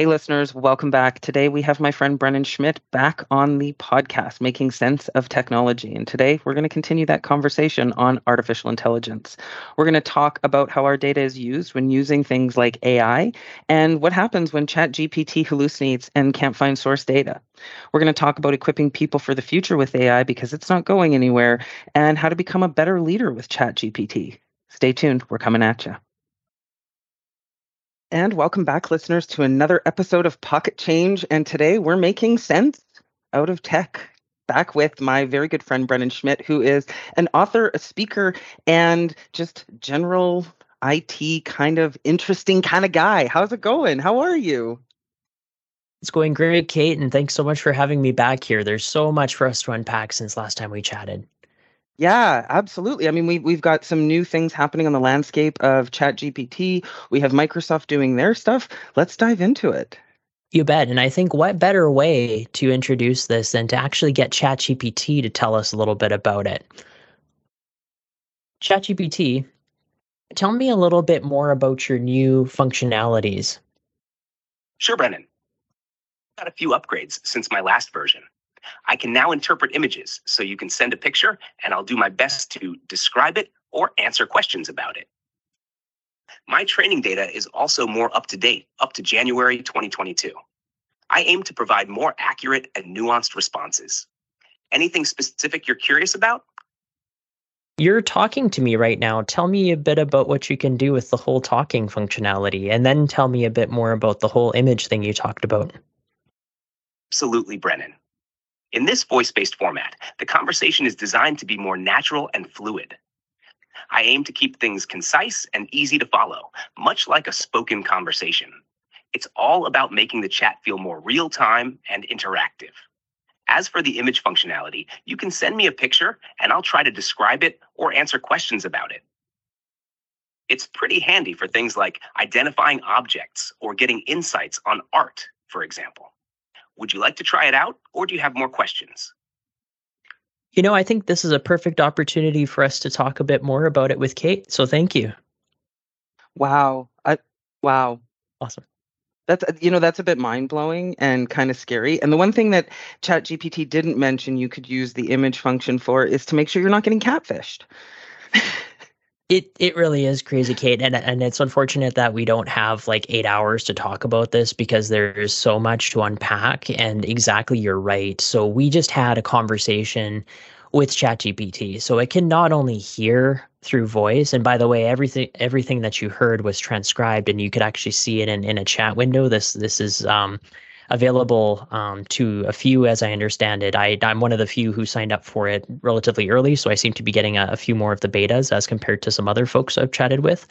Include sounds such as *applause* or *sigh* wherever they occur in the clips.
Hey, listeners, welcome back. Today we have my friend Brennen Schmidt back on the podcast, Making Sense of Technology. And today we're going to continue that conversation on artificial intelligence. We're going to talk about how our data is used when using things like AI and what happens when ChatGPT hallucinates and can't find source data. We're going to talk about equipping people for the future with AI because it's not going anywhere and how to become a better leader with ChatGPT. Stay tuned, we're coming at you. And welcome back, listeners, to another episode of Pocket Change. And today we're making sense out of tech. Back with my very good friend Brennen Schmidt, who is an author, a speaker, and just general IT kind of interesting kind of guy. How's it going? How are you? It's going great, Kait, and thanks so much for having me back here. There's so much for us to unpack since last time we chatted. Yeah, absolutely. I mean, we've we've got some new things happening on the landscape of ChatGPT. We have Microsoft doing their stuff. Let's dive into it. You bet. And I think what better way to introduce this than to actually get ChatGPT to tell us a little bit about it. ChatGPT, tell me a little bit more about your new functionalities. Sure, Brennen. Got a few upgrades since my last version. I can now interpret images, so you can send a picture and I'll do my best to describe it or answer questions about it. My training data is also more up to date, up to January 2022. I aim to provide more accurate and nuanced responses. Anything specific you're curious about? You're talking to me right now. Tell me a bit about what you can do with the whole talking functionality, and then tell me a bit more about the whole image thing you talked about. Absolutely, Brennen. In this voice based format, the conversation is designed to be more natural and fluid. I aim to keep things concise and easy to follow, much like a spoken conversation. It's all about making the chat feel more real time and interactive. As for the image functionality, you can send me a picture and I'll try to describe it or answer questions about it. It's pretty handy for things like identifying objects or getting insights on art, for example. Would you like to try it out, or do you have more questions? You know, I think this is a perfect opportunity for us to talk a bit more about it with Kait. So thank you. Wow. I, wow. Awesome. That's uh, you know that's a bit mind blowing and kind of scary. And the one thing that ChatGPT didn't mention you could use the image function for is to make sure you're not getting catfished. *laughs* It it really is crazy, Kait, and and it's unfortunate that we don't have like eight hours to talk about this because there's so much to unpack. And exactly, you're right. So we just had a conversation with ChatGPT, so it can not only hear through voice, and by the way, everything everything that you heard was transcribed, and you could actually see it in in a chat window. This this is um available um, to a few, as I understand it. I, I'm one of the few who signed up for it relatively early, so I seem to be getting a, a few more of the betas as compared to some other folks I've chatted with.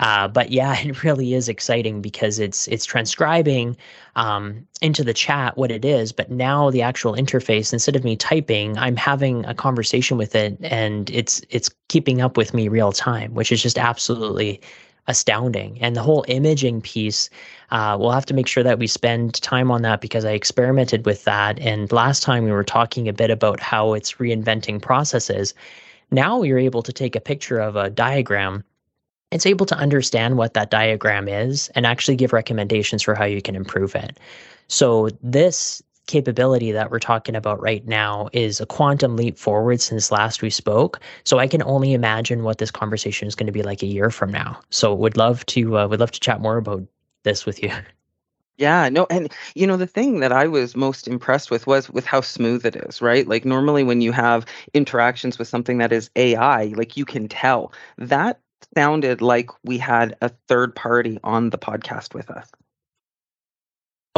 Uh, but yeah, *laughs* it really is exciting because it's it's transcribing um, into the chat what it is. But now the actual interface, instead of me typing, I'm having a conversation with it, and it's it's keeping up with me real time, which is just absolutely astounding. And the whole imaging piece, uh, we'll have to make sure that we spend time on that because I experimented with that. And last time we were talking a bit about how it's reinventing processes. Now you're able to take a picture of a diagram. It's able to understand what that diagram is and actually give recommendations for how you can improve it. So this capability that we're talking about right now is a quantum leap forward since last we spoke. So I can only imagine what this conversation is going to be like a year from now. So would love to uh, would love to chat more about this with you. *laughs* Yeah, no, and you know the thing that I was most impressed with was with how smooth it is, right? Like normally when you have interactions with something that is AI, like you can tell. That sounded like we had a third party on the podcast with us.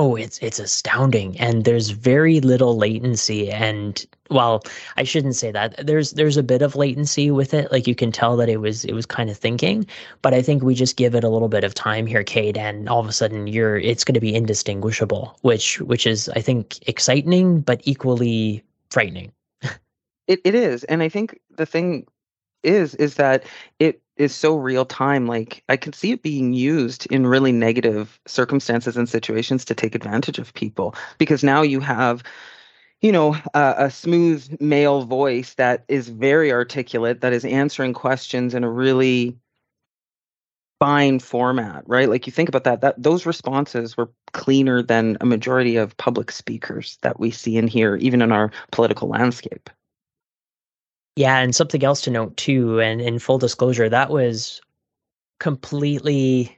Oh, it's it's astounding, and there's very little latency. And well, I shouldn't say that. There's there's a bit of latency with it. Like you can tell that it was it was kind of thinking. But I think we just give it a little bit of time here, Kait, and all of a sudden you're it's going to be indistinguishable, which which is I think exciting but equally frightening. *laughs* it it is, and I think the thing is is that it is so real time like i can see it being used in really negative circumstances and situations to take advantage of people because now you have you know a, a smooth male voice that is very articulate that is answering questions in a really fine format, right? Like you think about that, that those responses were cleaner than a majority of public speakers that we see in here even in our political landscape. Yeah, and something else to note too, and in full disclosure, that was completely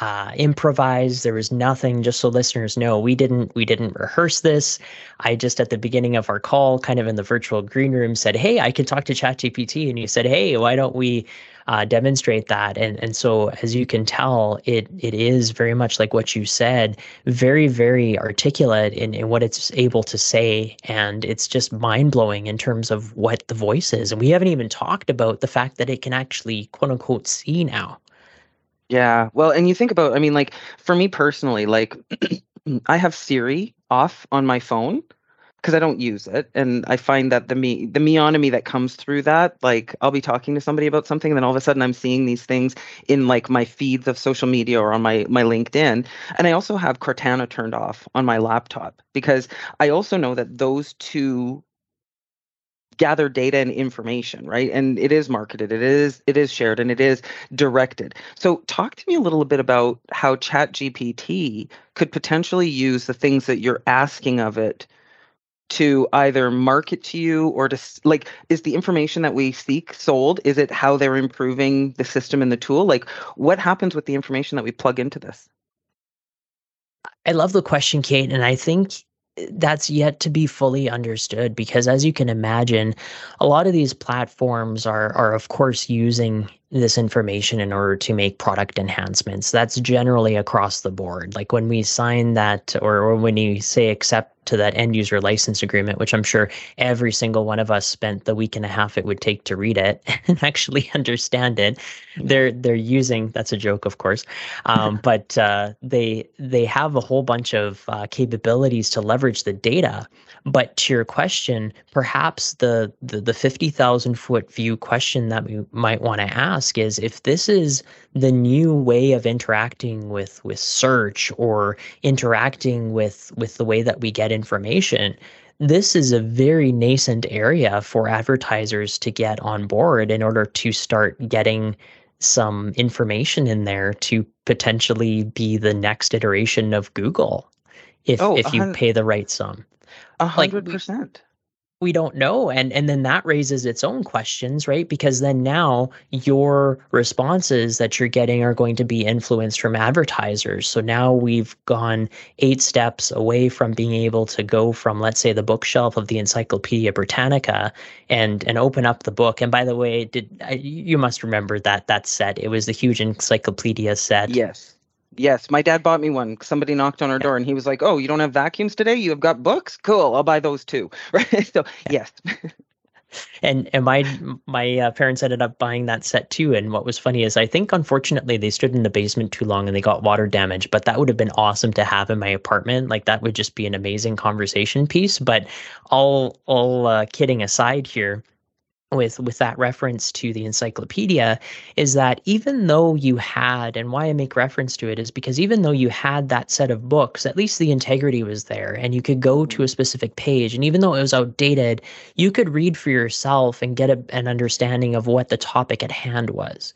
uh, improvised. There was nothing. Just so listeners know, we didn't we didn't rehearse this. I just at the beginning of our call, kind of in the virtual green room, said, "Hey, I can talk to ChatGPT," and you said, "Hey, why don't we uh, demonstrate that?" And and so as you can tell, it it is very much like what you said, very very articulate in, in what it's able to say, and it's just mind blowing in terms of what the voice is. And we haven't even talked about the fact that it can actually quote unquote see now. Yeah. Well, and you think about, I mean, like for me personally, like *clears throat* I have Siri off on my phone because I don't use it, and I find that the me the meonomy that comes through that, like I'll be talking to somebody about something, and then all of a sudden I'm seeing these things in like my feeds of social media or on my my LinkedIn, and I also have Cortana turned off on my laptop because I also know that those two gather data and information right? And it is marketed it is it is shared and it is directed. So talk to me a little bit about how chat gpt could potentially use the things that you're asking of it to either market to you or to like is the information that we seek sold is it how they're improving the system and the tool? Like what happens with the information that we plug into this? I love the question, Kait, and I think eh, that's yet to be fully understood because as you can imagine a lot of these platforms are are of course using this information in order to make product enhancements that's generally across the board like when we sign that or, or when you say accept to that end user license agreement, which I'm sure every single one of us spent the week and a half it would take to read it *laughs* and actually understand it. They're they're using that's a joke, of course, um, *laughs* but uh, they they have a whole bunch of uh, capabilities to leverage the data. But to your question, perhaps the the, the fifty thousand foot view question that we might want to ask is if this is the new way of interacting with with search or interacting with with the way that we get information this is a very nascent area for advertisers to get on board in order to start getting some information in there to potentially be the next iteration of Google if oh, if you pay the right sum. A hundred percent we don't know and and then that raises its own questions right? Because then now your responses that you're getting are going to be influenced from advertisers. So now we've gone eight steps away from being able to go from let's say the bookshelf of the encyclopedia britannica and and open up the book. And by the way did you must remember that that set. It was the huge encyclopedia set. Yes Yes, my dad bought me one. Somebody knocked on our door and he was like, "Oh, you don't have vacuums today? You have got books? Cool. I'll buy those too." *laughs* Right? So, yes. and and my my uh, parents ended up buying that set too and what was funny is i think unfortunately they stood in the basement too long and they got water damage but that would have been awesome to have in my apartment like that would just be an amazing conversation piece but all all uh, kidding aside here with with that reference to the encyclopedia is that even though you had and why I make reference to it is because even though you had that set of books at least the integrity was there and you could go to a mm-hmm. specific page. And even though it was outdated you could read for yourself and get a, an understanding of what the topic at hand was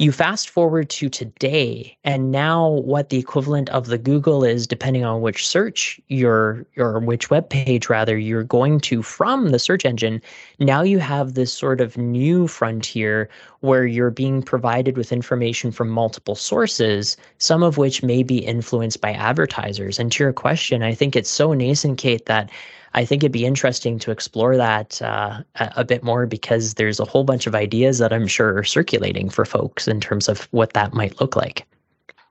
you fast forward to today and now what the equivalent of the google is depending on which search you're or which web page rather you're going to from the search engine now you have this sort of new frontier where you're being provided with information from multiple sources some of which may be influenced by advertisers. And to your question i think it's so nascent Kait that I think it'd be interesting to explore that uh, a, bit more because there's a whole bunch of ideas that I'm sure are circulating for folks in terms of what that might look like.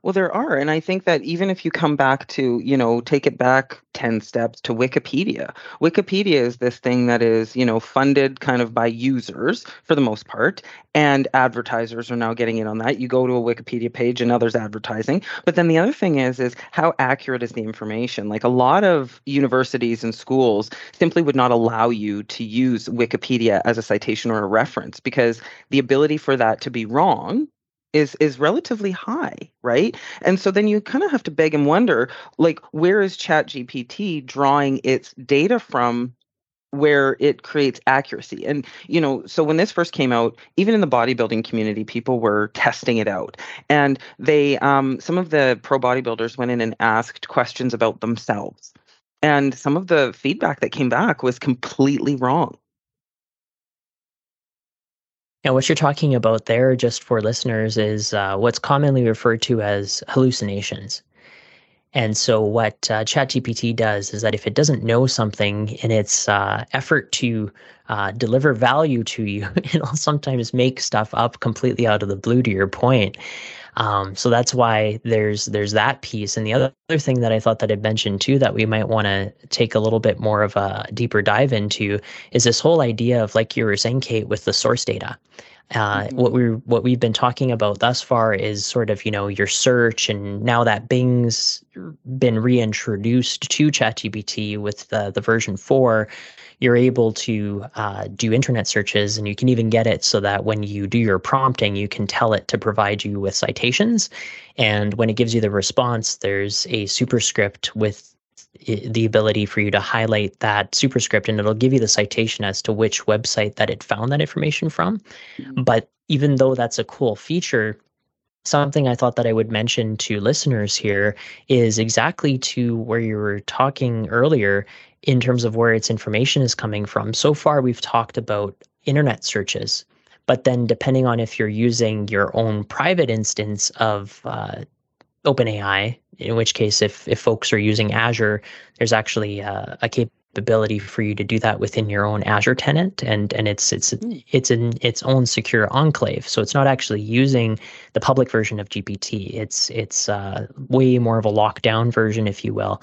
Well, there are. And I think that even if you come back to, you know, take it back 10 steps to Wikipedia, Wikipedia is this thing that is, you know, funded kind of by users for the most part. And advertisers are now getting in on that. You go to a Wikipedia page and others advertising. But then the other thing is, is how accurate is the information? Like a lot of universities and schools simply would not allow you to use Wikipedia as a citation or a reference because the ability for that to be wrong is is relatively high right and so then you kind of have to beg and wonder like where is chat gpt drawing its data from where it creates accuracy. And, you know, so when this first came out, even in the bodybuilding community, people were testing it out. And they, um, some of the pro bodybuilders went in and asked questions about themselves. And some of the feedback that came back was completely wrong. And what you're talking about there, just for listeners, is uh, what's commonly referred to as hallucinations. And so, what uh, ChatGPT does is that if it doesn't know something in its uh, effort to uh, deliver value to you, *laughs* it'll sometimes make stuff up completely out of the blue. To your point, um, so that's why there's there's that piece. And the other, other thing that I thought that I'd mentioned too that we might want to take a little bit more of a deeper dive into is this whole idea of like you were saying, Kait, with the source data. Uh, mm-hmm. What we what we've been talking about thus far is sort of you know your search, and now that Bing's been reintroduced to ChatGPT with the the version four, you're able to uh, do internet searches, and you can even get it so that when you do your prompting, you can tell it to provide you with citations, and when it gives you the response, there's a superscript with the ability for you to highlight that superscript and it'll give you the citation as to which website that it found that information from. Mm-hmm. But even though that's a cool feature, something I thought that I would mention to listeners here is exactly to where you were talking earlier in terms of where its information is coming from. So far, we've talked about internet searches. But then, depending on if you're using your own private instance of uh, OpenAI, in which case, if if folks are using Azure, there's actually uh, a capability for you to do that within your own Azure tenant, and and it's it's it's in its own secure enclave. So it's not actually using the public version of GPT. It's it's uh, way more of a lockdown version, if you will.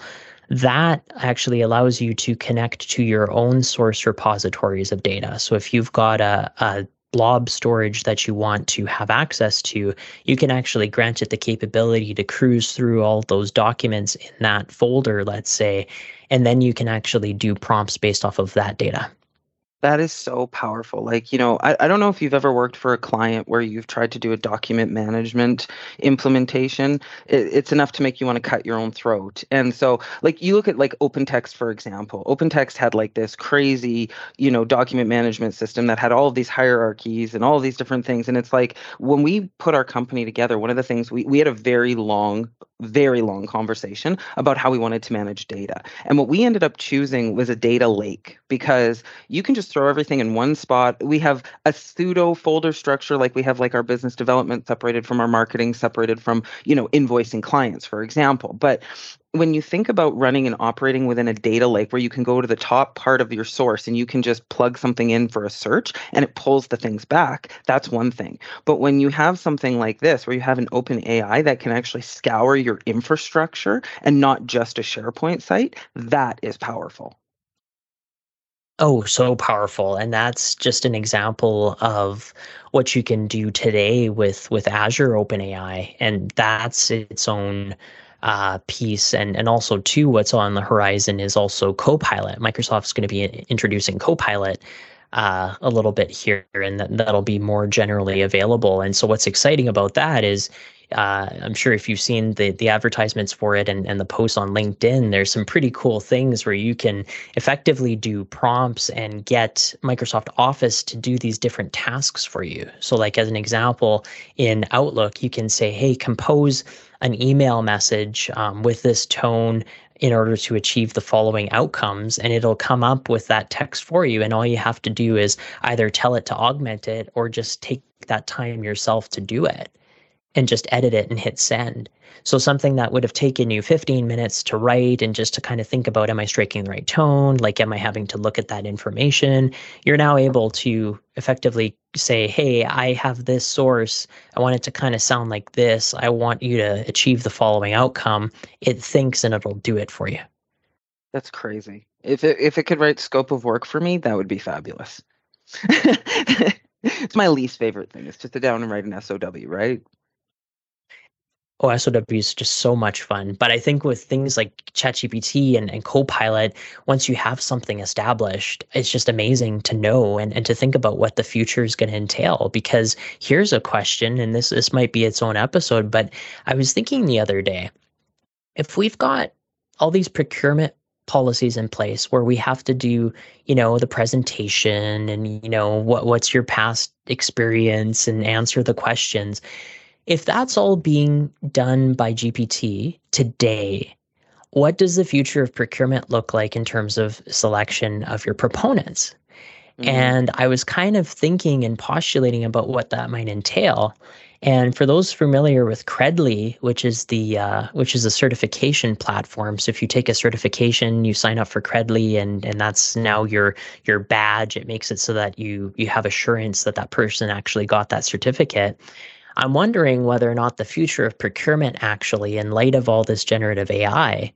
That actually allows you to connect to your own source repositories of data. So if you've got a, a blob storage that you want to have access to, you can actually grant it the capability to cruise through all those documents in that folder, let's say, and then you can actually do prompts based off of that data. That is so powerful. Like, you know, I, I don't know if you've ever worked for a client where you've tried to do a document management implementation. It, it's enough to make you want to cut your own throat. And so, like, you look at like OpenText, for example. OpenText had like this crazy, you know, document management system that had all of these hierarchies and all of these different things. And it's like when we put our company together, one of the things we, we had a very long very long conversation about how we wanted to manage data. And what we ended up choosing was a data lake because you can just throw everything in one spot. We have a pseudo folder structure like we have like our business development separated from our marketing, separated from, you know, invoicing clients, for example. But when you think about running and operating within a data lake where you can go to the top part of your source and you can just plug something in for a search and it pulls the things back, that's one thing. But when you have something like this where you have an open AI that can actually scour your infrastructure and not just a SharePoint site, that is powerful. Oh, so powerful. And that's just an example of what you can do today with with Azure OpenAI. And that's its own uh, piece. And and also too, what's on the horizon is also Copilot. Microsoft's going to be introducing Copilot uh, a little bit here, and that, that'll be more generally available. And so, what's exciting about that is uh, I'm sure if you've seen the the advertisements for it and, and the posts on LinkedIn, there's some pretty cool things where you can effectively do prompts and get Microsoft Office to do these different tasks for you. So, like as an example, in Outlook, you can say, "Hey, compose an email message um, with this tone." in order to achieve the following outcomes and it'll come up with that text for you and all you have to do is either tell it to augment it or just take that time yourself to do it and just edit it and hit send. So something that would have taken you 15 minutes to write and just to kind of think about am I striking the right tone? Like am I having to look at that information? You're now able to effectively say, "Hey, I have this source. I want it to kind of sound like this. I want you to achieve the following outcome." It thinks and it'll do it for you. That's crazy. If it if it could write scope of work for me, that would be fabulous. *laughs* it's my least favorite thing. It's to sit down and write an SOW, right? Oh, OSOW is just so much fun. But I think with things like ChatGPT and, and Copilot, once you have something established, it's just amazing to know and, and to think about what the future is going to entail. Because here's a question, and this this might be its own episode, but I was thinking the other day, if we've got all these procurement policies in place where we have to do you know the presentation and you know what what's your past experience and answer the questions if that's all being done by gpt today what does the future of procurement look like in terms of selection of your proponents mm-hmm. and i was kind of thinking and postulating about what that might entail and for those familiar with Credly, which is the uh, which is a certification platform, so if you take a certification, you sign up for Credly, and and that's now your your badge. It makes it so that you you have assurance that that person actually got that certificate. I'm wondering whether or not the future of procurement, actually, in light of all this generative AI,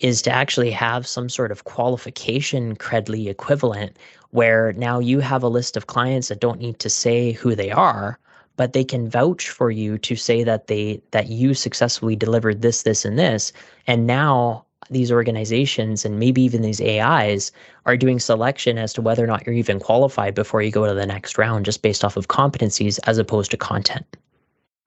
is to actually have some sort of qualification Credly equivalent, where now you have a list of clients that don't need to say who they are but they can vouch for you to say that they that you successfully delivered this this and this and now these organizations and maybe even these AIs are doing selection as to whether or not you're even qualified before you go to the next round just based off of competencies as opposed to content.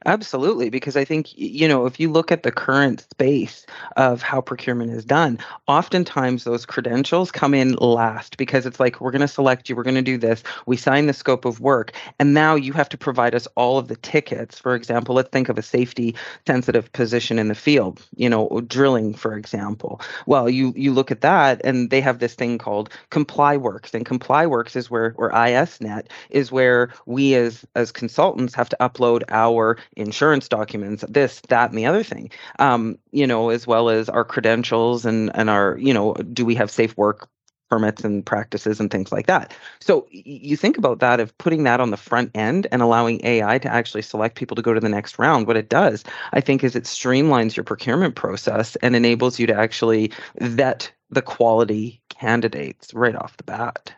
Absolutely, because I think, you know, if you look at the current space of how procurement is done, oftentimes those credentials come in last because it's like, we're going to select you, we're going to do this, we sign the scope of work, and now you have to provide us all of the tickets. For example, let's think of a safety sensitive position in the field, you know, drilling, for example. Well, you you look at that and they have this thing called Comply Works, and ComplyWorks is where, or ISNet is where we as as consultants have to upload our insurance documents, this, that, and the other thing. Um, you know, as well as our credentials and and our, you know, do we have safe work permits and practices and things like that. So you think about that of putting that on the front end and allowing AI to actually select people to go to the next round. What it does, I think, is it streamlines your procurement process and enables you to actually vet the quality candidates right off the bat.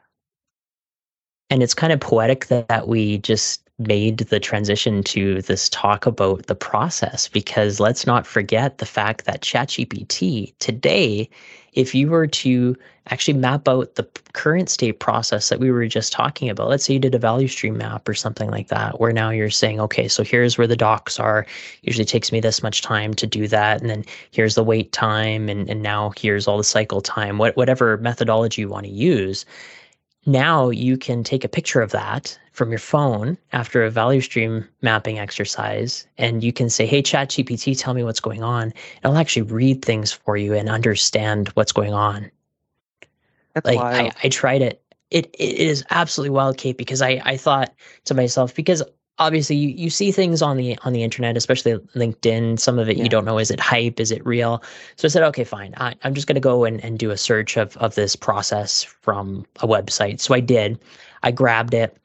And it's kind of poetic that, that we just made the transition to this talk about the process because let's not forget the fact that ChatGPT today, if you were to actually map out the current state process that we were just talking about, let's say you did a value stream map or something like that, where now you're saying, okay, so here's where the docs are. Usually takes me this much time to do that. And then here's the wait time. And, and now here's all the cycle time, what, whatever methodology you want to use now you can take a picture of that from your phone after a value stream mapping exercise, and you can say, Hey, Chat GPT, tell me what's going on. It'll actually read things for you and understand what's going on. That's like I, I tried it. It it is absolutely wild, Kait, because I, I thought to myself, because obviously you, you see things on the on the internet especially linkedin some of it yeah. you don't know is it hype is it real so i said okay fine I, am just going to go and, and do a search of, of this process from a website so i did i grabbed it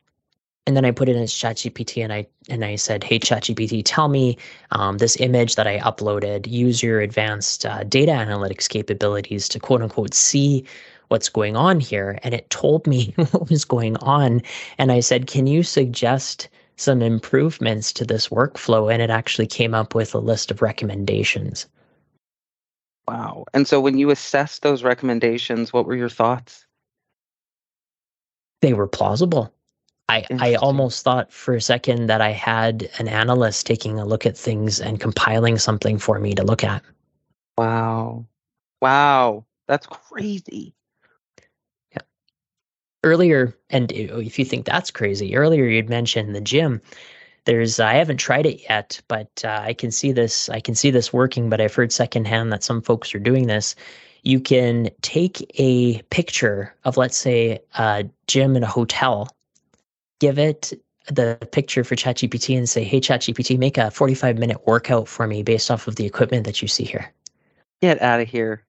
and then I put it in ChatGPT and I and I said, "Hey ChatGPT, tell me um, this image that I uploaded. Use your advanced uh, data analytics capabilities to quote unquote see what's going on here." And it told me *laughs* what was going on. And I said, "Can you suggest some improvements to this workflow and it actually came up with a list of recommendations. Wow. And so when you assessed those recommendations, what were your thoughts? They were plausible. I, I almost thought for a second that I had an analyst taking a look at things and compiling something for me to look at. Wow. Wow. That's crazy earlier, and if you think that's crazy, earlier you'd mentioned the gym. There's I haven't tried it yet, but uh, I can see this. I can see this working. But I've heard secondhand that some folks are doing this. You can take a picture of, let's say, a gym in a hotel, give it the picture for ChatGPT, and say, "Hey, ChatGPT, make a 45 minute workout for me based off of the equipment that you see here." Get out of here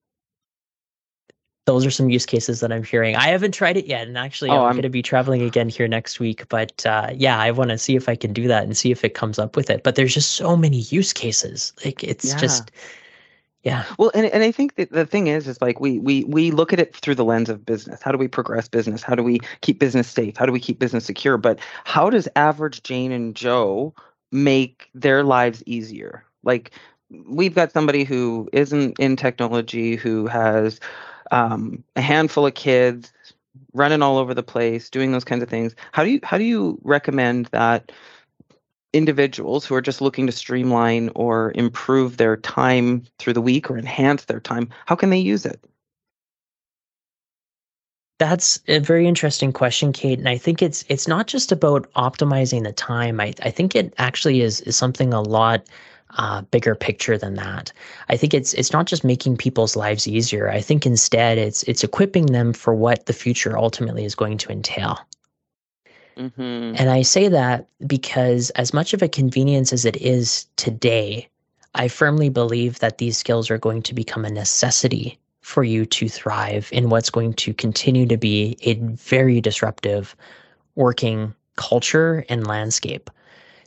those are some use cases that I'm hearing. I haven't tried it yet, and actually, oh, I'm, I'm going to be traveling again here next week. But uh, yeah, I want to see if I can do that and see if it comes up with it. But there's just so many use cases. Like it's yeah. just, yeah. Well, and and I think that the thing is, is like we we we look at it through the lens of business. How do we progress business? How do we keep business safe? How do we keep business secure? But how does average Jane and Joe make their lives easier? Like we've got somebody who isn't in technology who has um, a handful of kids running all over the place, doing those kinds of things. How do you how do you recommend that individuals who are just looking to streamline or improve their time through the week or enhance their time, how can they use it? That's a very interesting question, Kait. And I think it's it's not just about optimizing the time. I, I think it actually is is something a lot uh, bigger picture than that. I think it's it's not just making people's lives easier. I think instead it's it's equipping them for what the future ultimately is going to entail. Mm-hmm. And I say that because as much of a convenience as it is today, I firmly believe that these skills are going to become a necessity for you to thrive in what's going to continue to be a very disruptive working culture and landscape.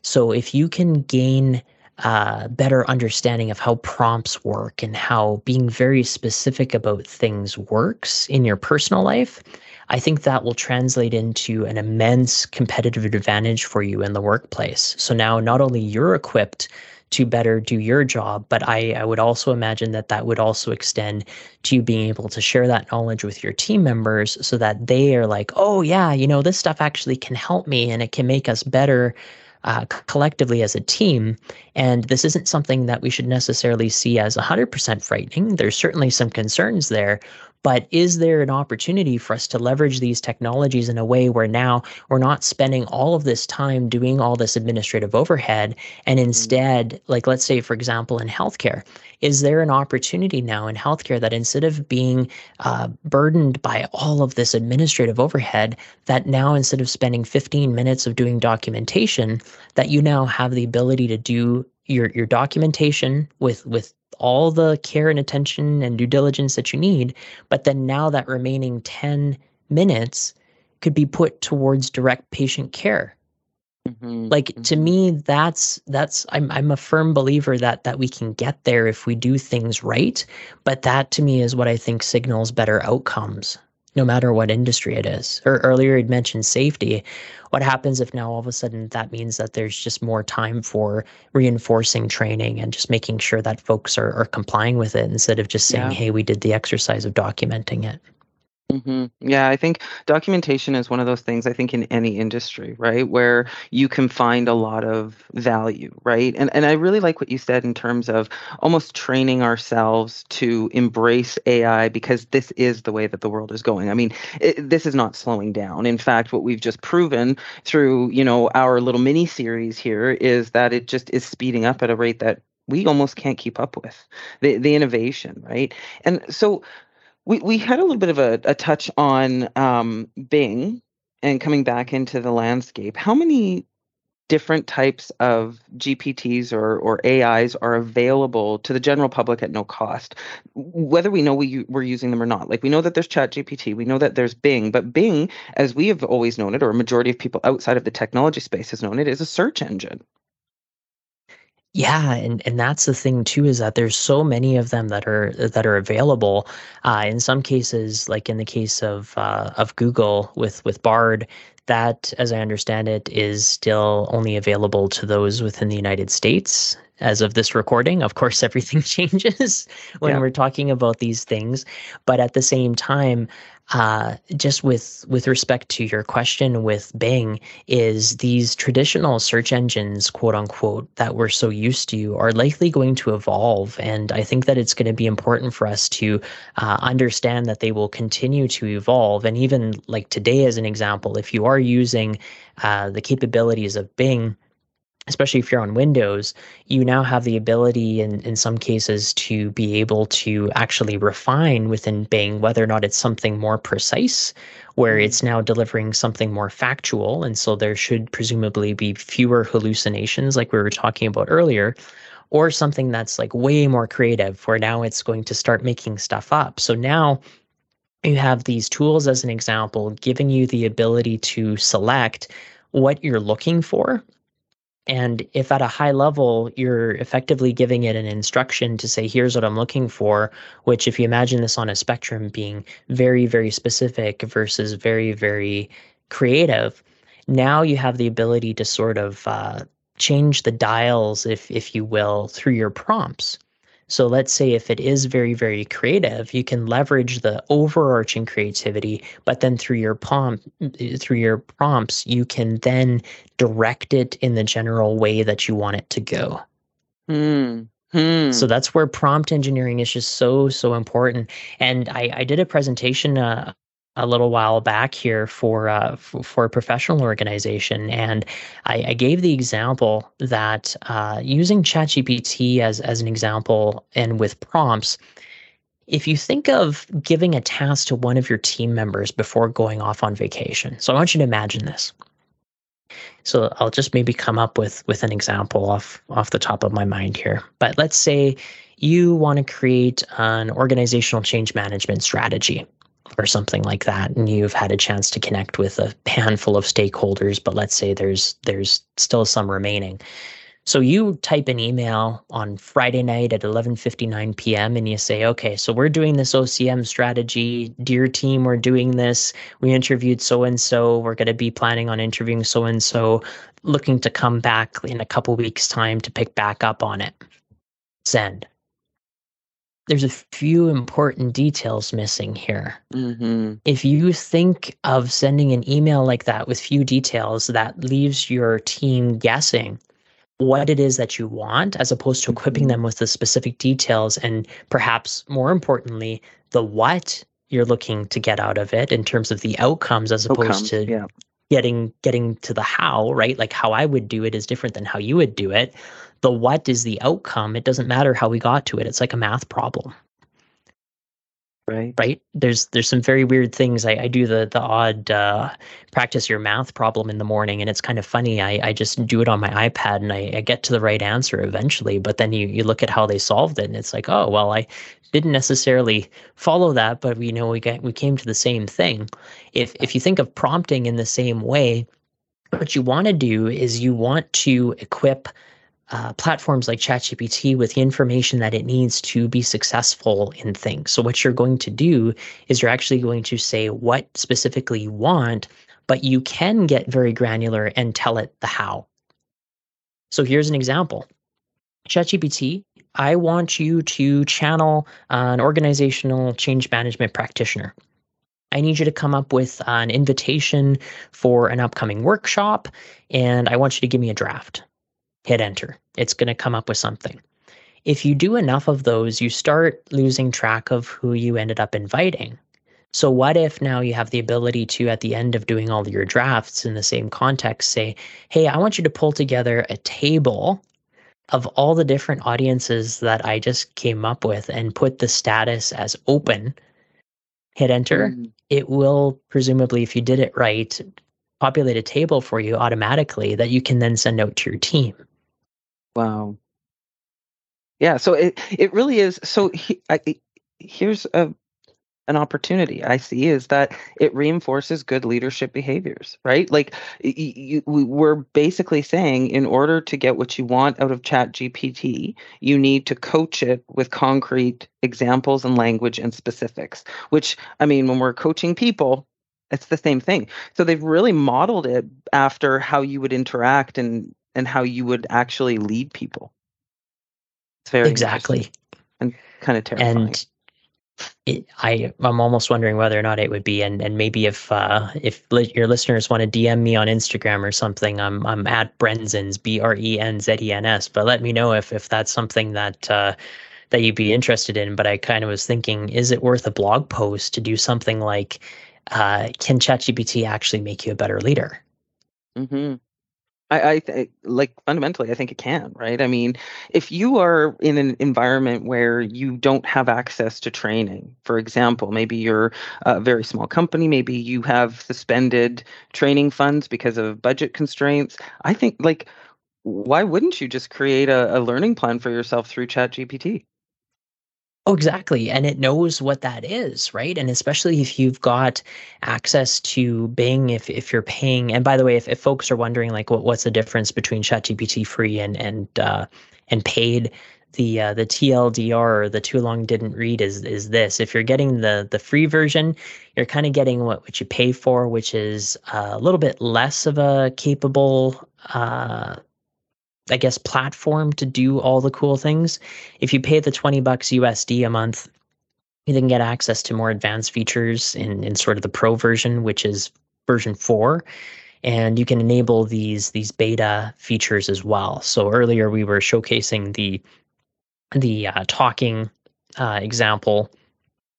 So if you can gain a better understanding of how prompts work and how being very specific about things works in your personal life, I think that will translate into an immense competitive advantage for you in the workplace. So now not only you're equipped to better do your job. But I, I would also imagine that that would also extend to you being able to share that knowledge with your team members so that they are like, oh, yeah, you know, this stuff actually can help me and it can make us better uh, collectively as a team. And this isn't something that we should necessarily see as 100% frightening. There's certainly some concerns there, but is there an opportunity for us to leverage these technologies in a way where now we're not spending all of this time doing all this administrative overhead and mm-hmm. instead, like let's say, for example, in healthcare, is there an opportunity now in healthcare that instead of being uh, burdened by all of this administrative overhead, that now instead of spending 15 minutes of doing documentation, that you now have the ability to do your your documentation with with all the care and attention and due diligence that you need. But then now that remaining 10 minutes could be put towards direct patient care. Mm-hmm. Like mm-hmm. to me, that's that's I'm I'm a firm believer that that we can get there if we do things right. But that to me is what I think signals better outcomes no matter what industry it is. Or earlier you'd mentioned safety. What happens if now all of a sudden that means that there's just more time for reinforcing training and just making sure that folks are, are complying with it instead of just saying, yeah. hey, we did the exercise of documenting it? Hmm Yeah, I think documentation is one of those things, I think, in any industry, right, where you can find a lot of value, right? And, and I really like what you said in terms of almost training ourselves to embrace AI because this is the way that the world is going. I mean, it, this is not slowing down. In fact, what we've just proven through, you know, our little mini series here is that it just is speeding up at a rate that we almost can't keep up with the, the innovation, right? And so, we we had a little bit of a, a touch on um, Bing and coming back into the landscape. How many different types of GPTs or, or AIs are available to the general public at no cost, whether we know we, we're using them or not. Like we know that there's ChatGPT, we know that there's Bing, but Bing, as we have always known it, or a majority of people outside of the technology space has known it, is a search engine. Yeah, and and that's the thing too is that there's so many of them that are that are available. Uh, in some cases, like in the case of uh, of Google with with Bard, that, as I understand it, is still only available to those within the United States as of this recording. Of course, *laughs* everything changes when yeah. we're talking about these things, but at the same time, uh, just with with respect to your question with Bing, is these traditional search engines, quote unquote, that we're so used to, are likely going to evolve, and I think that it's going to be important for us to uh, understand that they will continue to evolve. And even like today, as an example, if you are using uh, the capabilities of Bing especially if you're on Windows, you now have the ability in, in some cases to be able to actually refine within Bing whether or not it's something more precise, where mm-hmm. it's now delivering something more factual. And so there should presumably be fewer hallucinations, like we were talking about earlier, or something that's like way more creative, where now it's going to start making stuff up. So now you have these tools as an example, giving you the ability to select what you're looking for and if at a high level, you're effectively giving it an instruction to say, here's what I'm looking for, which, if you imagine this on a spectrum being very, very specific versus very, very creative, now you have the ability to sort of uh, change the dials, if, if you will, through your prompts. So let's say if it is very, very creative, you can leverage the overarching creativity, but then through your prompt, through your prompts, you can then direct it in the general way that you want it to go. Hmm. Hmm. So that's where prompt engineering is just so so important. And I, I did a presentation uh, a little while back here for uh, f- for a professional organization, and I, I gave the example that uh, using ChatGPT as as an example and with prompts, if you think of giving a task to one of your team members before going off on vacation, so I want you to imagine this. So I'll just maybe come up with with an example off off the top of my mind here. But let's say you want to create an organizational change management strategy or something like that and you've had a chance to connect with a handful of stakeholders but let's say there's there's still some remaining so you type an email on Friday night at 11:59 p.m. and you say, "Okay, so we're doing this OCM strategy. Dear team, we're doing this. We interviewed so and so. We're going to be planning on interviewing so and so, looking to come back in a couple weeks time to pick back up on it." Send. There's a few important details missing here. Mm-hmm. If you think of sending an email like that with few details, that leaves your team guessing what it is that you want as opposed to equipping Mhm. them with the specific details and perhaps more importantly the what you're looking to get out of it in terms of the outcomes as opposed Outcomes, to yeah. getting getting to the how right like how i would do it is different than how you would do it the what is the outcome it doesn't matter how we got to it it's like a math problem. Right. right? There's there's some very weird things i, I do the the odd uh, practice your math problem in the morning and it's kind of funny i, I just do it on my ipad and I, I get to the right answer eventually but then you, you look at how they solved it and it's like oh well i didn't necessarily follow that but we know we got we came to the same thing. If if you think of prompting in the same way what you want to do is you want to equip uh, platforms like ChatGPT with the information that it needs to be successful in things. So, what you're going to do is you're actually going to say what specifically you want, but you can get very granular and tell it the how. So, here's an example ChatGPT, I want you to channel an organizational change management practitioner. I need you to come up with an invitation for an upcoming workshop, and I want you to give me a draft hit enter. It's going to come up with something. If you do enough of those, you start losing track of who you ended up inviting. So, what if now you have the ability to, at the end of doing all your drafts in the same context, say, Hey, I want you to pull together a table of all the different audiences that I just came up with and put the status as open, hit enter. Mhm. It will presumably, if you did it right, populate a table for you automatically that you can then send out to your team. Wow. Yeah. So it it really is. So he, I, here's a an opportunity I see is that it reinforces good leadership behaviors, right? Like y- y- you, we're basically saying, in order to get what you want out of Chat GPT, you need to coach it with concrete examples and language and specifics. Which I mean, when we're coaching people, it's the same thing. So they've really modeled it after how you would interact and and how you would actually lead people. It's very exactly. And kind of terrifying. and it, I I'm almost wondering whether or not it would be and and maybe if uh if li- your listeners want to DM me on Instagram or something I'm I'm at Brenzens B R E N Z E N S but let me know if if that's something that uh that you'd be interested in but I kind of was thinking is it worth a blog post to do something like uh can ChatGPT actually make you a better leader hmm I, I th- like fundamentally, I think it can, right? I mean, if you are in an environment where you don't have access to training, for example, maybe you're a very small company, maybe you have suspended training funds because of budget constraints. I think, like, why wouldn't you just create a, a learning plan for yourself through ChatGPT? Oh, exactly. And it knows what that is, right? And especially if you've got access to Bing, if if you're paying, and by the way, if, if folks are wondering like what, what's the difference between ChatGPT free and and uh, and paid, the uh, the TLDR or the too long didn't read is is this. If you're getting the the free version, you're kind of getting what, what you pay for, which is a little bit less of a capable uh I guess platform to do all the cool things. If you pay the 20 bucks USD a month, you then get access to more advanced features in, in sort of the pro version, which is version 4 and you can enable these these beta features as well. So earlier we were showcasing the the uh, talking uh, example.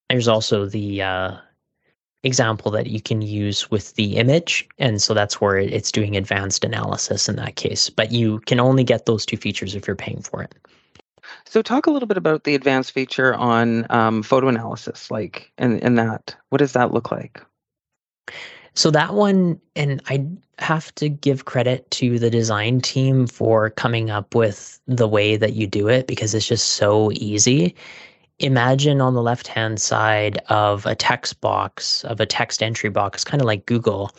There's also the uh, example that you can use with the image. And so that's where it's doing advanced analysis in that case. But you can only get those two features if you're paying for it. So talk a little bit about the advanced feature on um, photo analysis, like and and that. What does that look like? So that one, and I have to give credit to the design team for coming up with the way that you do it because it's just so easy. Imagine on the left hand side of a text box, of a text entry box, kind of like Google,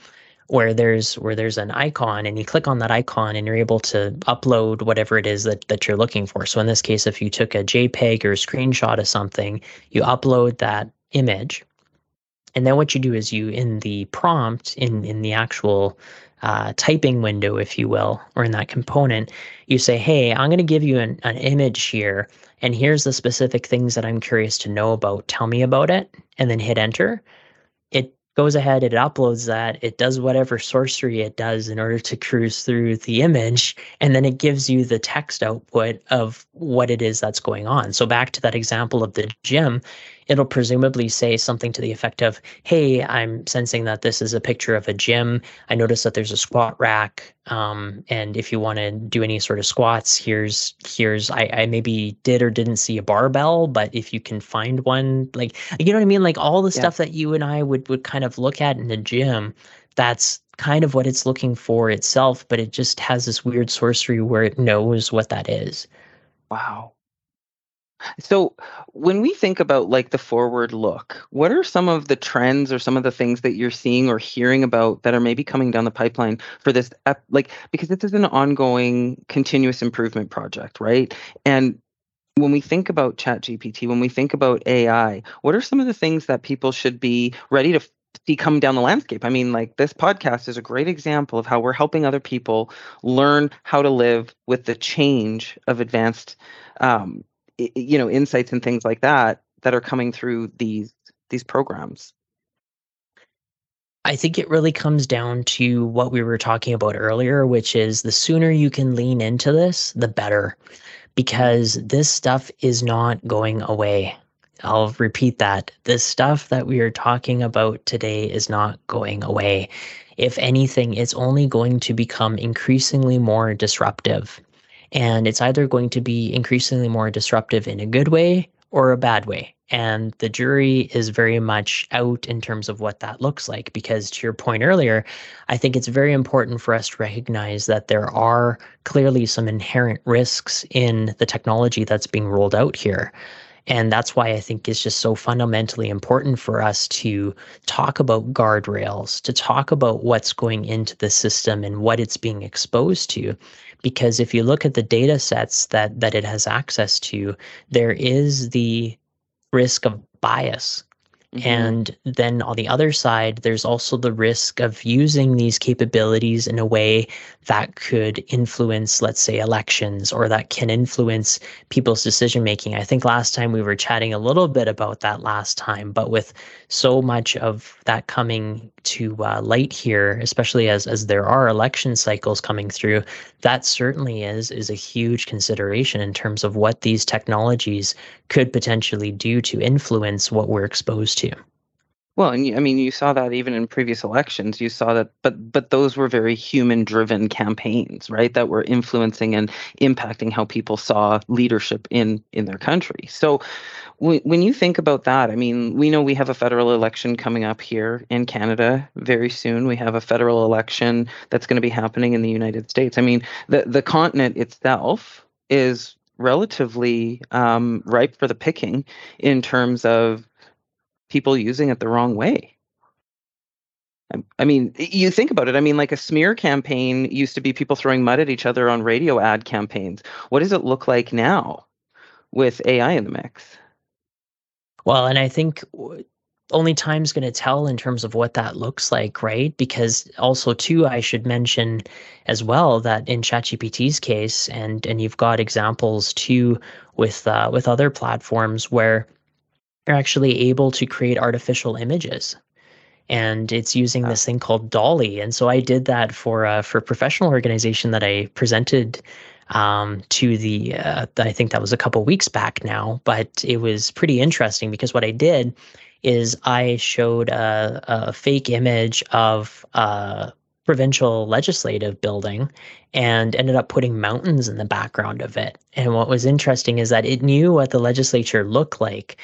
where there's where there's an icon and you click on that icon and you're able to upload whatever it is that, that you're looking for. So in this case, if you took a JPEG or a screenshot of something, you upload that image. And then what you do is you in the prompt in in the actual uh, typing window, if you will, or in that component, you say, hey, I'm going to give you an, an image here, and here's the specific things that I'm curious to know about. Tell me about it, and then hit enter. It goes ahead, it uploads that, it does whatever sorcery it does in order to cruise through the image, and then it gives you the text output of what it is that's going on. So back to that example of the gym, it'll presumably say something to the effect of, Hey, I'm sensing that this is a picture of a gym. I notice that there's a squat rack. Um, and if you want to do any sort of squats, here's, here's, I, I maybe did or didn't see a barbell, but if you can find one, like, you know what I mean? Like all the yeah. stuff that you and I would, would kind of look at in the gym, that's kind of what it's looking for itself, but it just has this weird sorcery where it knows what that is. Wow. So when we think about like the forward look, what are some of the trends or some of the things that you're seeing or hearing about that are maybe coming down the pipeline for this like because this is an ongoing continuous improvement project, right? And when we think about chat gpt when we think about ai what are some of the things that people should be ready to see come down the landscape i mean like this podcast is a great example of how we're helping other people learn how to live with the change of advanced um, you know insights and things like that that are coming through these these programs I think it really comes down to what we were talking about earlier, which is the sooner you can lean into this, the better, because this stuff is not going away. I'll repeat that. This stuff that we are talking about today is not going away. If anything, it's only going to become increasingly more disruptive. And it's either going to be increasingly more disruptive in a good way or a bad way. And the jury is very much out in terms of what that looks like. Because to your point earlier, I think it's very important for us to recognize that there are clearly some inherent risks in the technology that's being rolled out here. And that's why I think it's just so fundamentally important for us to talk about guardrails, to talk about what's going into the system and what it's being exposed to because if you look at the data sets that that it has access to there is the risk of bias Mm-hmm. And then on the other side, there's also the risk of using these capabilities in a way that could influence, let's say, elections or that can influence people's decision making. I think last time we were chatting a little bit about that last time, but with so much of that coming to uh, light here, especially as as there are election cycles coming through, that certainly is is a huge consideration in terms of what these technologies could potentially do to influence what we're exposed to. Well, and I mean, you saw that even in previous elections. You saw that, but but those were very human-driven campaigns, right? That were influencing and impacting how people saw leadership in in their country. So, when when you think about that, I mean, we know we have a federal election coming up here in Canada very soon. We have a federal election that's going to be happening in the United States. I mean, the the continent itself is relatively um, ripe for the picking in terms of people using it the wrong way. I mean, you think about it. I mean, like a smear campaign used to be people throwing mud at each other on radio ad campaigns. What does it look like now with AI in the mix? Well, and I think only time's going to tell in terms of what that looks like, right? Because also too, I should mention as well that in ChatGPT's case, and and you've got examples too with uh, with other platforms where you're actually able to create artificial images and it's using this thing called DALL-E. And so I did that for uh, for a professional organization that I presented um, to the. Uh, I think that was a couple weeks back now, but it was pretty interesting because what I did is I showed a, a fake image of a provincial legislative building and ended up putting mountains in the background of it. And what was interesting is that it knew what the legislature looked like,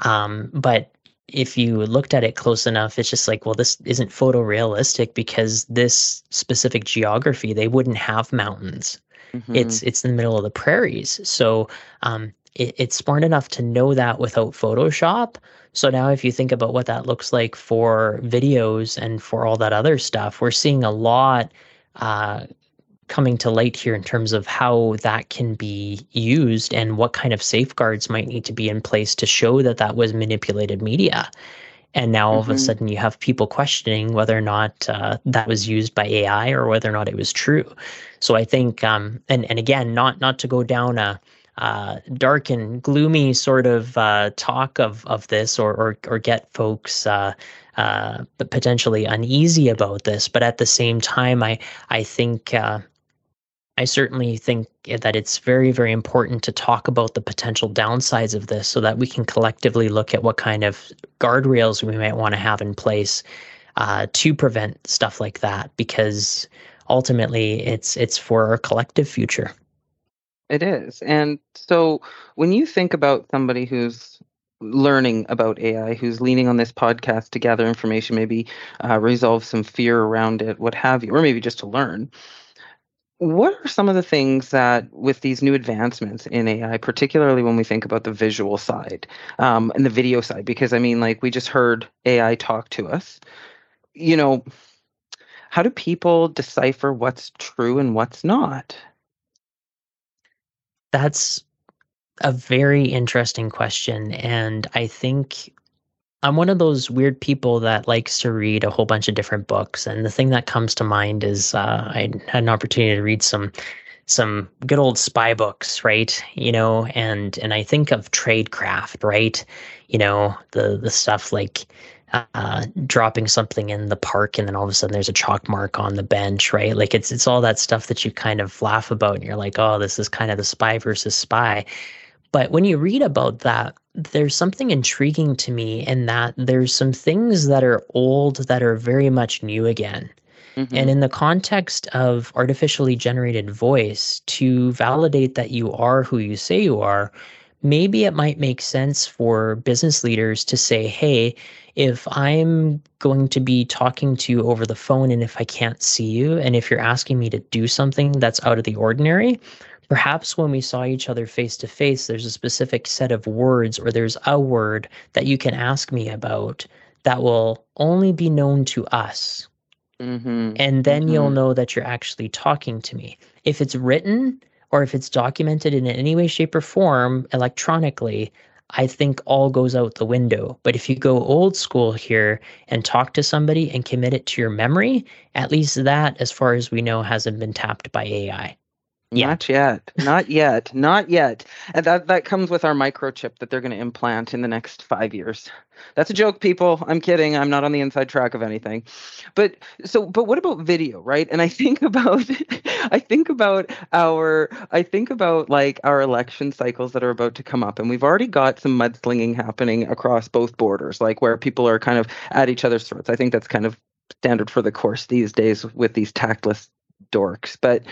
um, but if you looked at it close enough, it's just like, well, this isn't photorealistic because this specific geography, they wouldn't have mountains. Mm-hmm. It's it's in the middle of the prairies. So um, it, it's smart enough to know that without Photoshop. So now, if you think about what that looks like for videos and for all that other stuff, we're seeing a lot uh, coming to light here in terms of how that can be used and what kind of safeguards might need to be in place to show that that was manipulated media. And now all mm-hmm. of a mm-hmm. sudden you have people questioning whether or not uh, that was used by AI or whether or not it was true. So I think, um, and and again, not not to go down a uh, dark and gloomy sort of uh, talk of of this, or or, or get folks uh, uh potentially uneasy about this. But at the same time, I I think uh, I certainly think that it's very, very important to talk about the potential downsides of this so that we can collectively look at what kind of guardrails we might want to have in place uh, to prevent stuff like that because ultimately it's it's for our collective future. It is. And so when you think about somebody who's learning about AI, who's leaning on this podcast to gather information, maybe uh, resolve some fear around it, what have you, or maybe just to learn what are some of the things that, with these new advancements in AI, particularly when we think about the visual side um, and the video side? Because I mean, like we just heard AI talk to us. You know, how do people decipher what's true and what's not? That's a very interesting question. And I think I'm one of those weird people that likes to read a whole bunch of different books, and the thing that comes to mind is uh, I had an opportunity to read some some good old spy books, right? You know, and and I think of tradecraft, right? You know, the the stuff like uh, dropping something in the park and then all of a sudden there's a chalk mark on the bench, right? Like it's it's all that stuff that you kind of laugh about and you're like, oh, this is kind of the spy versus spy. But when you read about that, there's something intriguing to me in that there's some things that are old that are very much new again. Mm-hmm. And in the context of artificially generated voice, to validate that you are who you say you are, maybe it might make sense for business leaders to say, hey, if I'm going to be talking to you over the phone and if I can't see you, and if you're asking me to do something that's out of the ordinary, Perhaps when we saw each other face to face, there's a specific set of words or there's a word that you can ask me about that will only be known to us. Mm-hmm. And then mm-hmm. you'll know that you're actually talking to me. If it's written or if it's documented in any way, shape, or form electronically, I think all goes out the window. But if you go old school here and talk to somebody and commit it to your memory, at least that, as far as we know, hasn't been tapped by AI. Yeah. Not yet. Not yet. Not yet. And that that comes with our microchip that they're going to implant in the next 5 years. That's a joke people. I'm kidding. I'm not on the inside track of anything. But so but what about video, right? And I think *laughs* about I think about our I think about like our election cycles that are about to come up and we've already got some mudslinging happening across both borders like where people are kind of at each other's throats. I think that's kind of standard for the course these days with these tactless dorks. But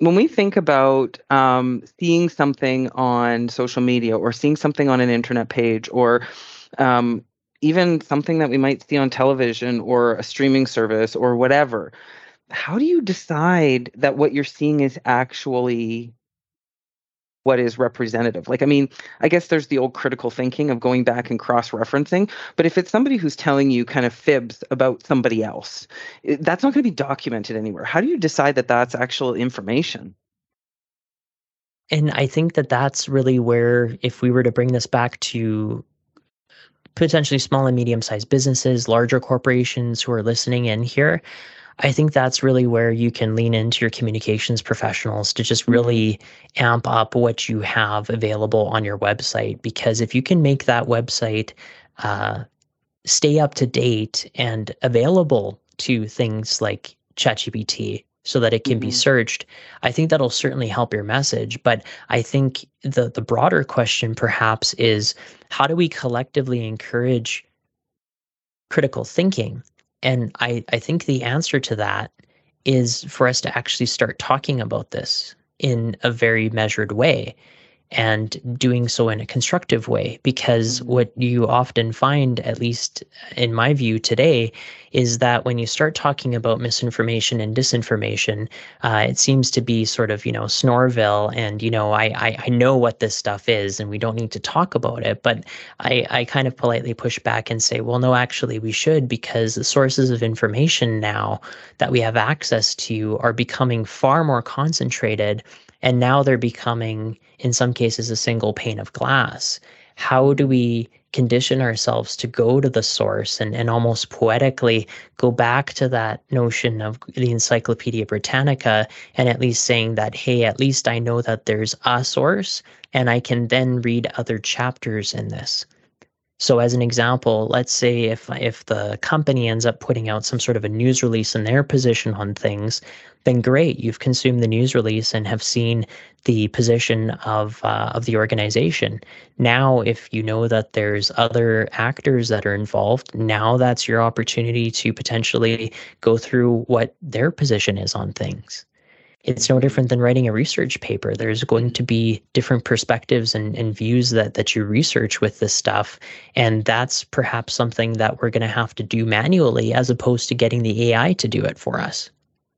when we think about um, seeing something on social media or seeing something on an internet page or um, even something that we might see on television or a streaming service or whatever, how do you decide that what you're seeing is actually what is representative. Like, I mean, I guess there's the old critical thinking of going back and cross referencing, but if it's somebody who's telling you kind of fibs about somebody else, that's not going to be documented anywhere. How do you decide that that's actual information? And I think that that's really where, if we were to bring this back to potentially small and medium sized businesses, larger corporations who are listening in here, I think that's really where you can lean into your communications professionals to just mm-hmm. really amp up what you have available on your website. Because if you can make that website uh, stay up to date and available to things like ChatGPT so that it can mm-hmm. be searched, I think that'll certainly help your message. But I think the the broader question perhaps is how do we collectively encourage critical thinking. And I, I think the answer to that is for us to actually start talking about this in a very measured way and doing so in a constructive way because mm-hmm. what you often find at least in my view today is that when you start talking about misinformation and disinformation uh, it seems to be sort of you know snorville and you know I, I, I know what this stuff is and we don't need to talk about it but I, I kind of politely push back and say well no actually we should because the sources of information now that we have access to are becoming far more concentrated and now they're becoming in some cases a single pane of glass. How do we condition ourselves to go to the source and, and almost poetically go back to that notion of the encyclopedia britannica and at least saying that hey at least i know that there's a source and i can then read other chapters in this so as an example, let's say if if the company ends up putting out some sort of a news release in their position on things, then great, you've consumed the news release and have seen the position of uh, of the organization. Now, if you know that there's other actors that are involved, now that's your opportunity to potentially go through what their position is on things it's no different than writing a research paper. There's going to be different perspectives and, and views that, that you research with this stuff. And that's perhaps something that we're going to have to do manually as opposed to getting the AI to do it for us.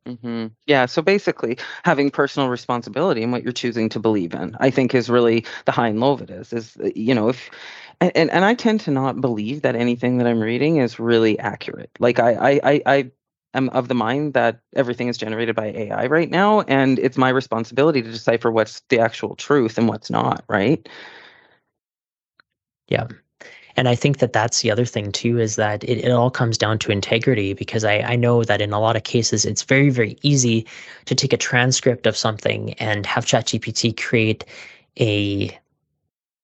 Mm-hmm. Yeah. So basically, having personal responsibility in what you're choosing to believe in, I think, is really the high and low of it. Is is you know if and and I tend to not believe that anything that I'm reading is really accurate. Like I I I am of the mind that everything is generated by AI right now, and it's my responsibility to decipher what's the actual truth and what's not, right? Yeah. And I think that that's the other thing too is that it, it all comes down to integrity because I, I know that in a lot of cases it's very, very easy to take a transcript of something and have ChatGPT create a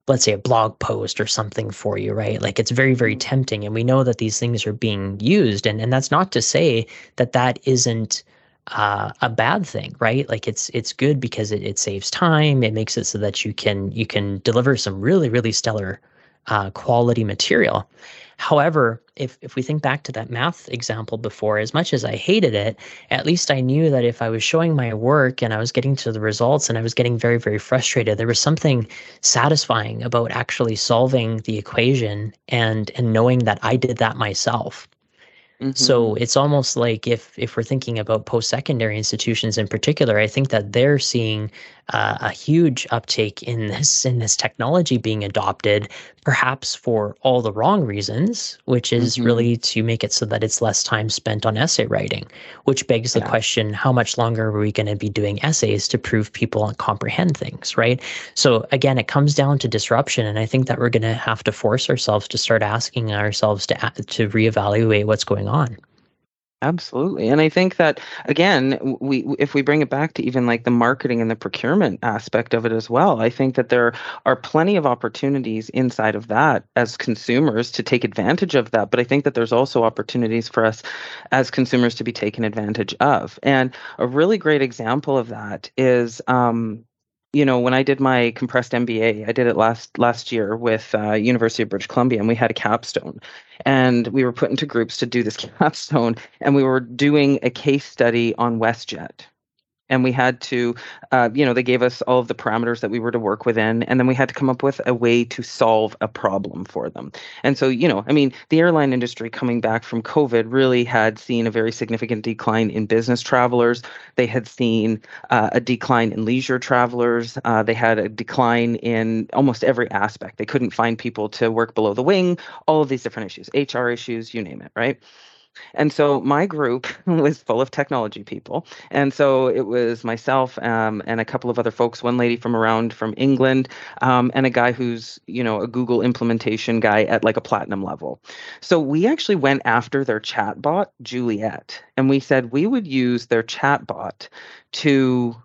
let's say a blog post or something for you, right? Like it's very, very mm-hmm. tempting. And we know that these things are being used. And, and that's not to say that that isn't uh, a bad thing, right? Like it's it's good because it, it saves time. It makes it so that you can you can deliver some really, really stellar uh, quality material. However, if, if we think back to that math example before, as much as I hated it, at least I knew that if I was showing my work and I was getting to the results and I was getting very, very frustrated, there was something satisfying about actually solving the equation and and knowing that I did that myself. Mm-hmm. So it's almost like if if we're thinking about post-secondary institutions in particular, I think that they're seeing uh, a huge uptake in this in this technology being adopted, perhaps for all the wrong reasons, which is mm-hmm. really to make it so that it's less time spent on essay writing. Which begs the yeah. question: How much longer are we going to be doing essays to prove people and comprehend things? Right. So again, it comes down to disruption, and I think that we're going to have to force ourselves to start asking ourselves to to reevaluate what's going on. Absolutely. And I think that again, we if we bring it back to even like the marketing and the procurement aspect of it as well, I think that there are plenty of opportunities inside of that as consumers to take advantage of that, but I think that there's also opportunities for us as consumers to be taken advantage of. And a really great example of that is um, you know when i did my compressed mba i did it last last year with uh, university of british columbia and we had a capstone. And we were put into groups to do this *laughs* capstone and we were doing a case study on westjet and we had to uh, you know they gave us all of the parameters that we were to work within and then we had to come up with a way to solve a problem for them. And so you know i mean the airline industry coming back from covid really had seen a very significant decline in business travelers. They had seen uh, a decline in leisure travelers. Uh, they had a decline in almost every aspect. They couldn't find people to work below the wing all of these different issues hr issues you name it right and so my group *laughs* was full of technology people. And so it was myself um, and a couple of other folks, one lady from around from England, um, and a guy who's, you know, a Google implementation guy at like a platinum level. So we actually went after their chatbot, Juliet, and we said we would use their chatbot to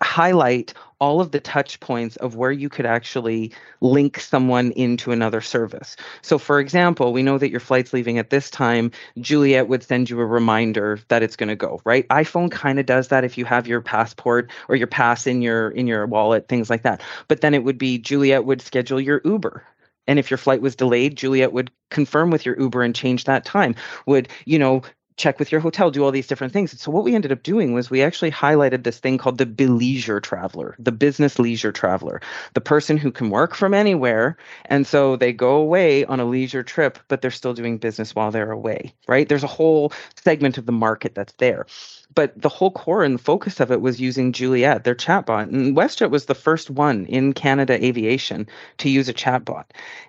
highlight all of the touch points of where you could actually link someone into another service. So, for example, we know that your flight's leaving at this time. Juliet would send you a reminder that it's going to go. Right? iPhone kind of does that if you have your passport or your pass in your in your wallet, things like that. But then it would be Juliet would schedule your Uber and if your flight was delayed juliet would confirm with your uber and change that time would you know check with your hotel, do all these different things. So what we ended up doing was we actually highlighted this thing called the leisure traveler, the business leisure traveler, the person who can work from anywhere. And so they go away on a leisure trip, but they're still doing business while they're away, right? There's a whole segment of the market that's there. But the whole core and focus of it was using Juliet, their chatbot. And WestJet was the first one in Canada Aviation to use a chatbot.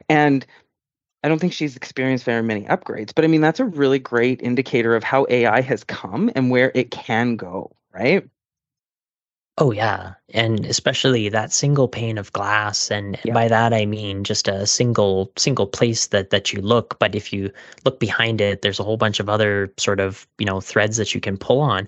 And I don't think she's experienced very many upgrades, but I mean, that's a really great indicator of how AI has come and where it can go, right? Oh yeah, and especially that single pane of glass, and Yeah. by that I mean just a single single place that that you look. But if you look behind it, there's a whole bunch of other sort of you know threads that you can pull on.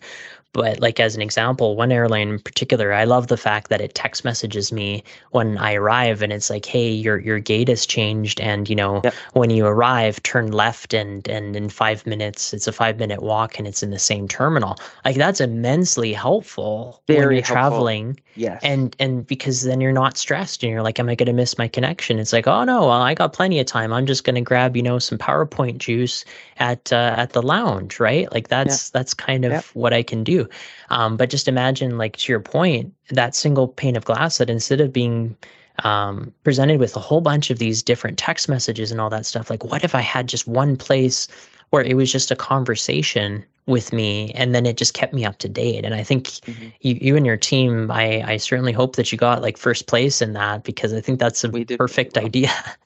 But like as an example, one airline in particular, I love the fact that it text messages me when I arrive, and it's like, "Hey, your your gate has changed, and you know Yep. when you arrive, turn left, and and in five minutes, it's a five minute walk, and it's in the same terminal." Like that's immensely helpful when Very you're helpful. traveling Yes. and and because then you're not stressed and you're like am i going to miss my connection it's like oh no well, i got plenty of time i'm just going to grab you know some powerpoint juice at uh, at the lounge right like that's that's kind of Yep. what i can do um, but just imagine like to your point that single pane of glass that instead of being um, presented with a whole bunch of these different text messages and all that stuff like what if i had just one place where it was just a conversation with me and then it just kept me up to date and i think Mhm. you, you and your team I, I certainly hope that you got like first place in that because i think that's a perfect well. idea *laughs*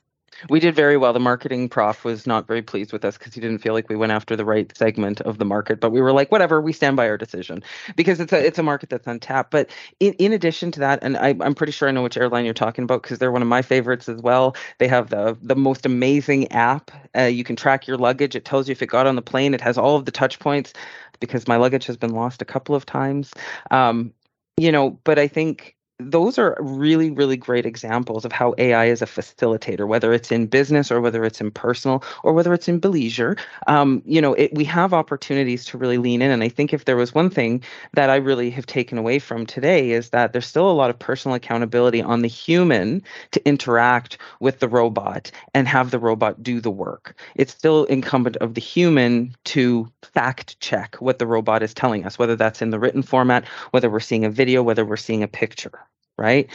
We did very well. The marketing prof was not very pleased with us because he didn't feel like we went after the right segment of the market. But we were like, whatever, we stand by our decision because it's a it's a market that's untapped. But in, in addition to that, and I, I'm pretty sure I know which airline you're talking about because they're one of my favorites as well. They have the the most amazing app. Uh, you can track your luggage. It tells you if it got on the plane. It has all of the touch points because my luggage has been lost a couple of times. Um, you know, but I think those are really, really great examples of how AI is a facilitator, whether it's in business or whether it's in personal or whether it's in leisure. Um, you know, it, we have opportunities to really lean in. And I think if there was one thing that I really have taken away from today is that there's still a lot of personal accountability on the human to interact with the robot and have the robot do the work. It's still incumbent of the human to fact check what the robot is telling us, whether that's in the written format, whether we're seeing a video, whether we're seeing a picture, right?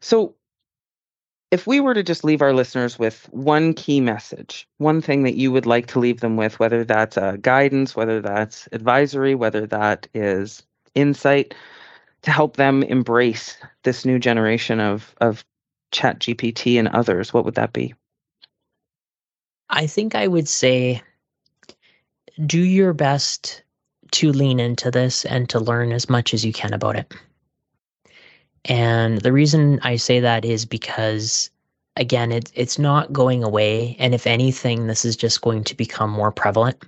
So, if we were to just leave our listeners with one key message, one thing that you would like to leave them with, whether that's uh, guidance, whether that's advisory, whether that is insight, to help them embrace this new generation of of Chat GPT and others, what would that be? i think i would say do your best to lean into this and to learn as much as you can about it and the reason i say that is because again it, it's not going away and if anything this is just going to become more prevalent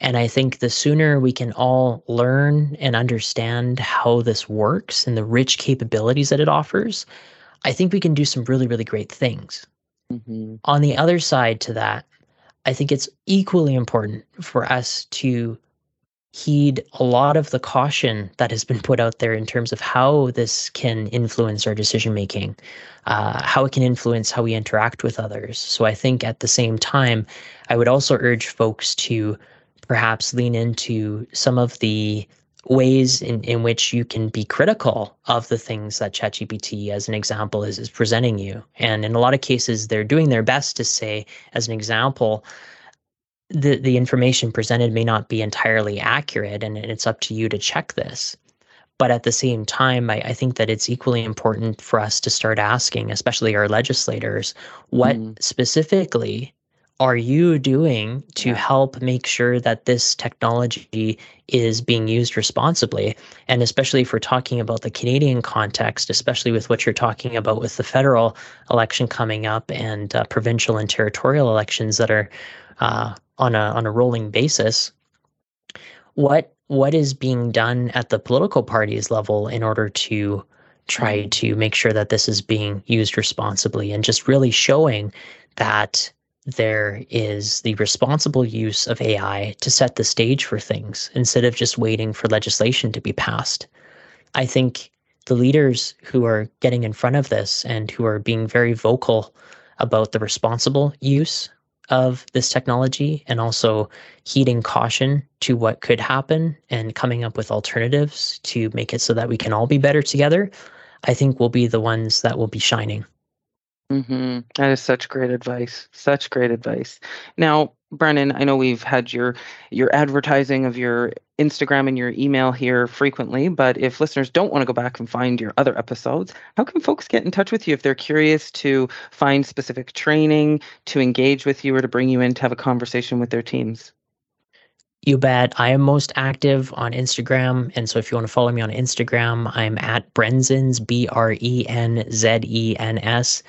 And I think the sooner we can all learn and understand how this works and the rich capabilities that it offers, I think we can do some really, really great things. Mm-hmm. On the other side to that, I think it's equally important for us to heed a lot of the caution that has been put out there in terms of how this can influence our decision making, uh, how it can influence how we interact with others. So I think at the same time, I would also urge folks to perhaps lean into some of the ways in, in which you can be critical of the things that ChatGPT, as an example, is, is presenting you. And in a lot of cases, they're doing their best to say, as an example, the, the information presented may not be entirely accurate, and it's up to you to check this. But at the same time, I, I think that it's equally important for us to start asking, especially our legislators, what Mm. specifically are you doing to Yeah. help make sure that this technology is being used responsibly? And especially if we're talking about the Canadian context, especially with what you're talking about with the federal election coming up and uh, provincial and territorial elections that are uh, on a on a rolling basis, what what is being done at the political parties level in order to try to make sure that this is being used responsibly and just really showing that there is the responsible use of AI to set the stage for things instead of just waiting for legislation to be passed. I think the leaders who are getting in front of this and who are being very vocal about the responsible use of this technology and also heeding caution to what could happen and coming up with alternatives to make it so that we can all be better together, I think will be the ones that will be shining. Mm-hmm. That is such great advice. Such great advice. Now, Brennen, I know we've had your your advertising of your Instagram and your email here frequently, but if listeners don't want to go back and find your other episodes, how can folks get in touch with you if they're curious to find specific training, to engage with you, or to bring you in to have a conversation with their teams? You bet. I am most active on Instagram. And so if you want to follow me on Instagram, I'm at Brenzens, B R E N Z E N S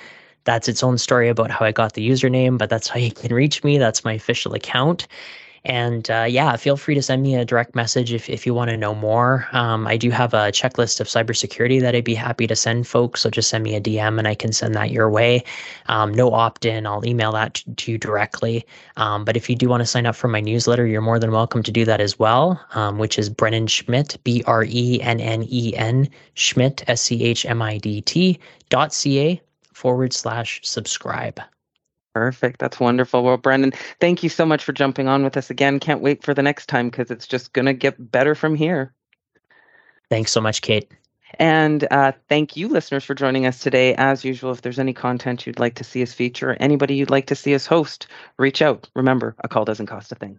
that's its own story about how I got the username, but that's how you can reach me. That's my official account. And uh, yeah, feel free to send me a direct message if, if you want to know more. Um, I do have a checklist of cybersecurity that I'd be happy to send folks. So just send me a DM and I can send that your way. Um, no opt in, I'll email that to, to you directly. Um, but if you do want to sign up for my newsletter, you're more than welcome to do that as well, um, which is Brennen Schmidt, B R E N N E N, Schmidt, S C H M I D T dot C A forward slash subscribe. Perfect. That's wonderful. Well, Brendan, thank you so much for jumping on with us again. Can't wait for the next time because it's just going to get better from here. Thanks so much, Kait. And uh, thank you, listeners, for joining us today. As usual, if there's any content you'd like to see us feature, or anybody you'd like to see us host, reach out. Remember, a call doesn't cost a thing.